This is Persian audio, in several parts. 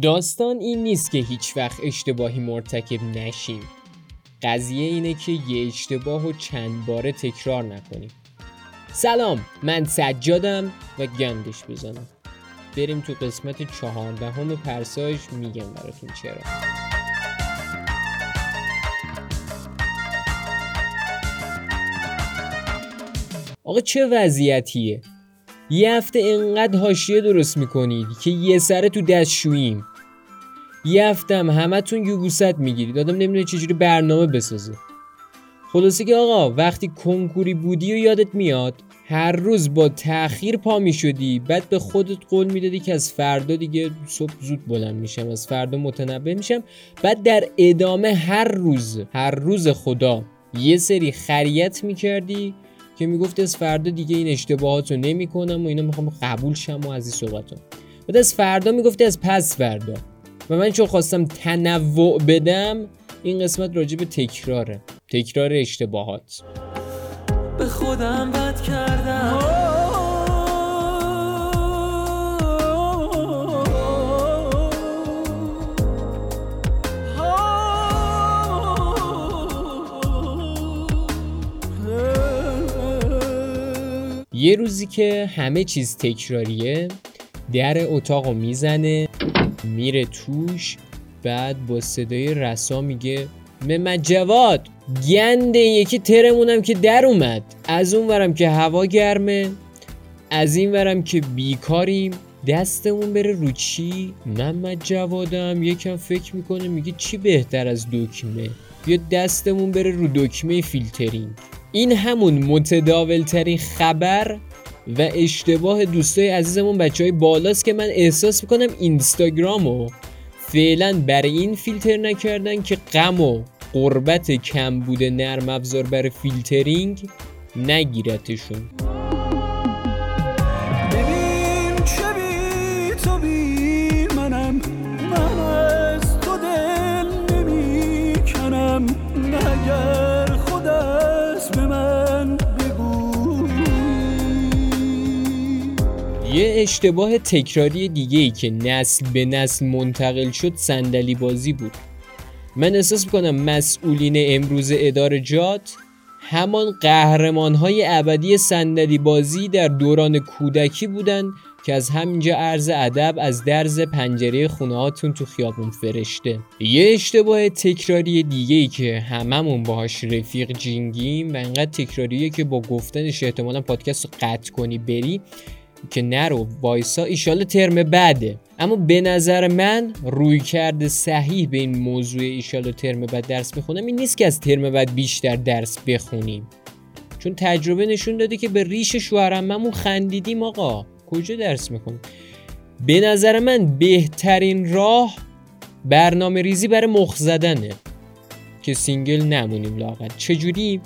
داستان این نیست که هیچ وقت اشتباهی مرتکب نشیم. قضیه اینه که یه اشتباه و چند باره تکرار نکنیم. سلام من سجادم و گندش بزنم. بریم تو قسمت چهاردهم پرساژ میگم براتون چرا. آقا چه وضعیتیه؟ یه هفته انقدر حاشیه درست می‌کنید که یه سره تو دستشوییم. یه هفته هم همتون یوبوست می‌گیرید. آدم نمی‌دونه چجوری برنامه بسازه. خلاصه که آقا وقتی کنکوری بودی و یادت میاد هر روز با تاخیر پا می شدی بعد به خودت قول می‌دادی که از فردا دیگه صبح زود بلند میشم از فردا متنبه میشم. بعد در ادامه هر روز هر روز خدا یه سری خریت می‌کردی که می‌گفتی از فردا دیگه این اشتباهات رو نمی کنم و اینا می‌خوام قبول شم و از این صحبت بعد از فردا می‌گفتی از پس فردا. و من چون خواستم تنوع بدم این قسمت راجع به تکراره. تکرار اشتباهات. به خودم بد کردم. یه روزی که همه چیز تکراریه در اتاق رو می‌زنه میره توش بعد با صدای رسا میگه من جواد گنده یکی ترمونم که در اومد. از اون ورم که هوا گرمه از این ورم که بیکاریم. دستمون بره رو چی؟ محمد جوادم یکم فکر می‌کنه میگه چی بهتر از دکمه؟ یا دستمون بره رو دکمه فیلترینگ؟ این همون متداول ترین خبر و اشتباه دوستای عزیزمون بچه های بالاست که من احساس می‌کنم اینستاگرامو فعلا برای این فیلتر نکردن که غم و قربت کم بوده نرم افزار برای فیلترینگ نگیرتشون. اشتباه تکراری دیگه ای که نسل به نسل منتقل شد صندلی بازی بود. من احساس می‌کنم مسئولین امروز ادارجات همان قهرمان های ابدی صندلی بازی در دوران کودکی بودن که از همینجا عرض ادب از درز پنجره خونه هاتون تو خیابون فرشته. یه اشتباه تکراری دیگه ای که هممون باهاش رفیق جینگیم و انقدر تکراریه که با گفتنش احتمالا پادکست رو قطع کنی بری که نرو وایسا ایشالا ترم بعده. اما به نظر من رویکرد صحیح به این موضوع ایشالا ترم بعد درس بخونم این نیست که از ترم بعد بیشتر درس بخونیم. چون تجربه نشون داده که به ریش شوهر عممون خندیدیم آقا. کجا درس می‌خونیم؟ به نظر من بهترین راه برنامه ریزی برای مخ زدنه. که single نمونیم لااقل چجوری؟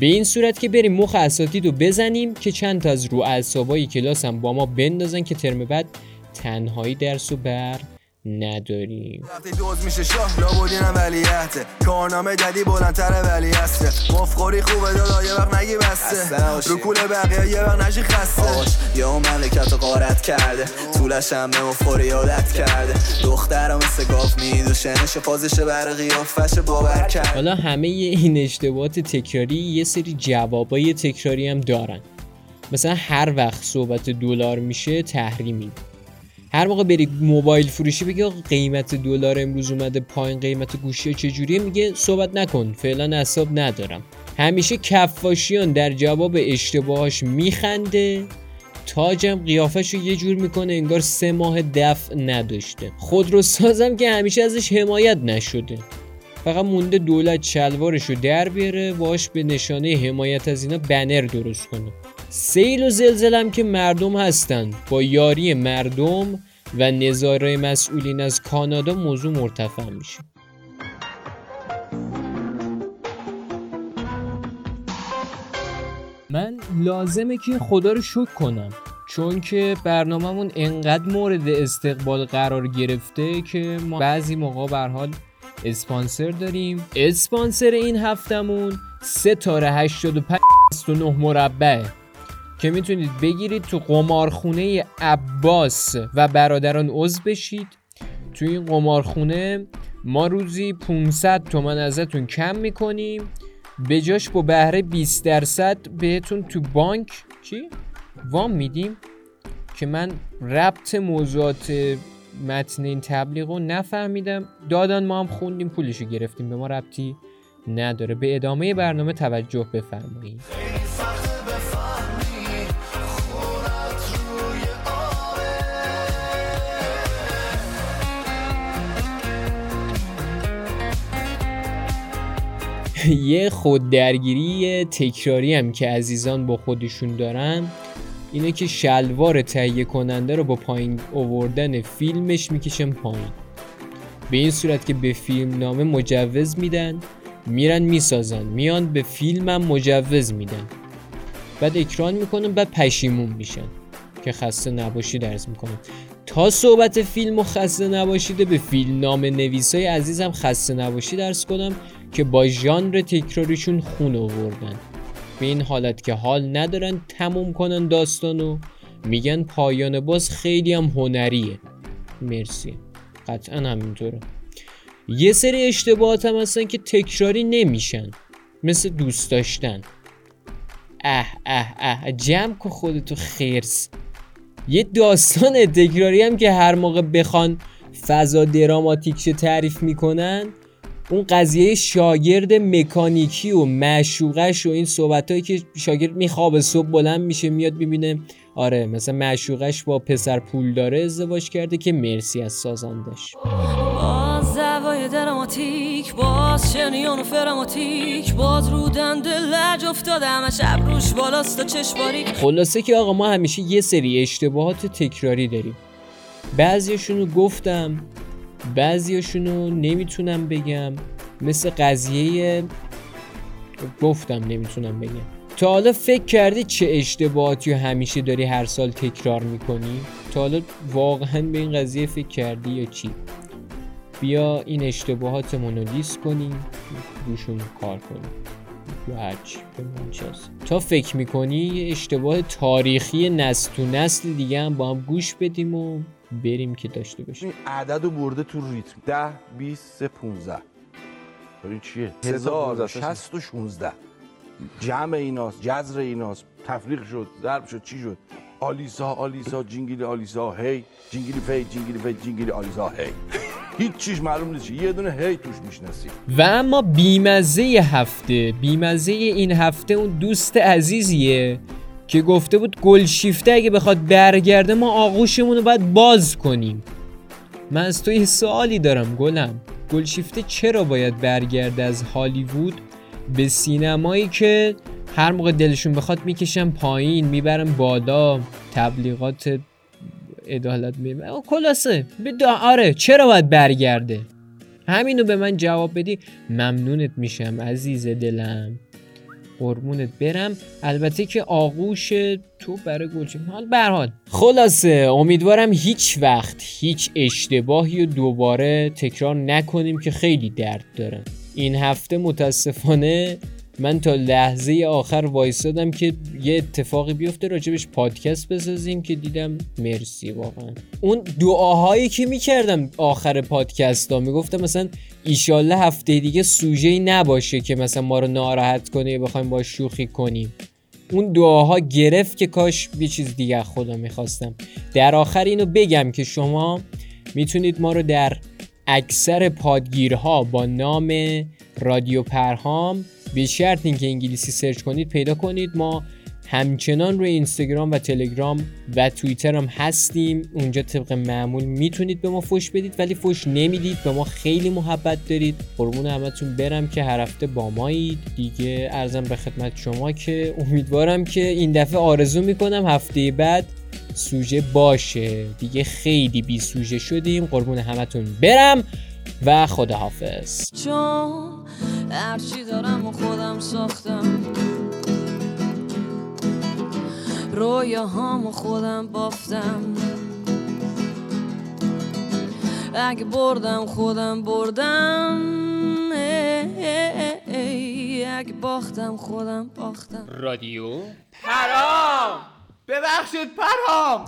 به این صورت که بریم مخ اساتید رو بزنیم که چند تا از رو اعصابای کلاس هم با ما بندازن که ترم بعد تنهایی درس و بر نداریم. وقتی دوز میشه شاه لابودینم ولیهته کارنامه جدی بلندتر ولی هسته. مفخوری خوبه دادا یه وقت نگی بسته. رو کول بقیه یه وقت نشی خسته. یا اون مملکت رو قارت کرده. طولش هم به مفخوری یادت کرده. دخترم مثل گاف میدوشنش پازش بر قیافش باور کرد حالا همه این اشتباهات تکراری یه سری جوابای تکراری هم دارن. مثلا هر وقت صحبت دلار میشه تحریمی. هر موقع بری موبایل فروشی بگی قیمت دلار امروز اومده پایین قیمت گوشی چجوریه؟ میگه صحبت نکن فعلا حساب ندارم. همیشه کفاشیان در جواب اشتباهاش میخنده. تاجم قیافش رو یه جور می‌کنه انگار سه ماه دفع نداشته. خودرو سازم که همیشه ازش حمایت نشده. فقط مونده دولت شلوارش رو در بیاره باش به نشانه حمایت از اینا بنر درست کنه. سیل و زلزلم که مردم هستند با یاری مردم و نظاره مسئولین از کانادا موضوع مرتفع میشه. من لازمه که خدا رو شکر کنم. چون که برنامهمون انقدر مورد استقبال قرار گرفته که ما بعضی موقع بر حال اسپانسر داریم. اسپانسر این هفتمون ستاره 85 مربع. که می‌تونید بگیرید تو قمارخونه عباس و برادران عضو بشید. توی این قمارخونه ما روزی 500 تومن ازتون کم می‌کنیم. به جاش با بهره 20 درصد بهتون تو بانک چی؟ وام میدیم. که من ربط موضوعات متن این تبلیغ رو نفهمیدم. دادن ما هم خوندیم پولشو گرفتیم. به ما ربطی نداره. به ادامه برنامه توجه بفرمایید. یه خود درگیری تکراری هم که عزیزان با خودشون دارن. اینه که شلوار تهیه کننده رو با پایین اووردن فیلمش می‌کشن پایین. به این صورت که به فیلم نامه مجوز میدن میرن می‌سازن میان به فیلمم مجوز میدن. بعد اکران می‌کنن بعد پشیمون میشن که خسته نباشی درس می‌کنن تا صحبت فیلم و خسته نباشیده به فیلم نام نویسای عزیزم خسته نباشی درس کنم که با ژانر تکراریشون خون آوردن. به این حالت که حال ندارن تموم کنن داستانو میگن پایان باز خیلی هم هنریه. مرسی. قطعا همینطوره. یه سری اشتباهات هم هستن که تکراری نمیشن. مثل دوست داشتن. اه اه اه جمع کن خودتو خیرس یه داستان تکراری هم که هر موقع بخوان فضا دراماتیکش تعریف می‌کنن اون قضیه شاگرد مکانیکی و معشوقش و این صحبت هایی که شاگرد میخوابه صبح بلند میشه میاد می‌بینه آره مثلا معشوقش با پسر پول داره ازدواج کرده که مرسی از سازندش. باز دوای دراماتیک باز شنیان و فراماتیک باز رودند لج افتادم شب روش بالاست و چشباری خلاصه که آقا ما همیشه یه سری اشتباهات تکراری داریم. بعضیشونو گفتم بعضیاشونو نمی‌تونم بگم مثل قضیه گفتم نمی‌تونم بگم تا حالا فکر کردی چه اشتباهاتی همیشه داری هر سال تکرار می‌کنی؟ تا حالا واقعا به این قضیه فکر کردی یا چی؟ بیا این اشتباهاتمون رو لیست کنیم روشون کار کنیم یا هرچی تا فکر می‌کنی یه اشتباه تاریخی نسل تو نسل دیگه هم با هم گوش بدیم و بریم که داشته باشیم. این عدد رو برده تو ریتم. 10 20 3 15 ببین چیه؟ 1000 60 و 16 جمع ایناست جذر ایناست تفریق شد ضرب شد چی شد؟ آلیسا آلیسا جینگیلی آلیسا هی. جینگیلی فی جینگیلی فی جینگیلی آلیسا هی. هیچ چیز معلوم نیست. یه دونه هی توش می‌شناسی و اما بیمزه هفته. بیمزه این هفته اون دوست عزیزیه که گفته بود گل شیفته اگه بخواد برگرده ما آغوشمون رو باید باز کنیم. من از تو یه سوالی دارم گلم. گل شیفته چرا باید برگرده از هالیوود به سینمایی که هر موقع دلشون بخواد می‌کشن پایین می‌برن بالا تبلیغات عدالت می‌برن کلاسه آره چرا باید برگرده؟ همینو به من جواب بدی ممنونت میشم عزیز دلم. قربونت برم. البته که آغوش تو برای گلچین. حال برحال خلاصه امیدوارم هیچ وقت هیچ اشتباهی رو دوباره تکرار نکنیم که خیلی درد دارن این هفته متاسفانه من تا لحظه آخر وایسادم که یه اتفاقی بیفته راجبش پادکست بسازیم که دیدم مرسی واقعا. اون دعاهایی که می‌کردم آخر پادکست ها می‌گفتم مثلا ایشالله هفته دیگه سوژه نباشه که مثلا ما رو ناراحت کنه یا بخوایم با شوخی کنیم. اون دعاها گرفت که کاش یه چیز دیگه خدا می‌خواستم. در آخر اینو بگم که شما می‌تونید ما رو در اکثر پادگیرها با نام رادیو پرهام به شرط اینکه انگلیسی سرچ کنید پیدا کنید. ما همچنان روی اینستاگرام و تلگرام و توییتر هم هستیم. اونجا طبق معمول می‌تونید به ما فش بدید ولی فش نمی‌دید. به ما خیلی محبت دارید. قربون همتون برم که هر هفته با مایید. دیگه ارزم به خدمت شما که امیدوارم که این دفعه آرزو می‌کنم هفته بعد سوژه باشه. دیگه خیلی بی سوژه شدیم. قربون همتون برم و خداحافظ. چون هرچی دارم و خودم ساختم. رویاهامو خودم بافتم. اگه بردم خودم بردم. اگه باختم خودم باختم. رادیو. پرام ببخشید پرام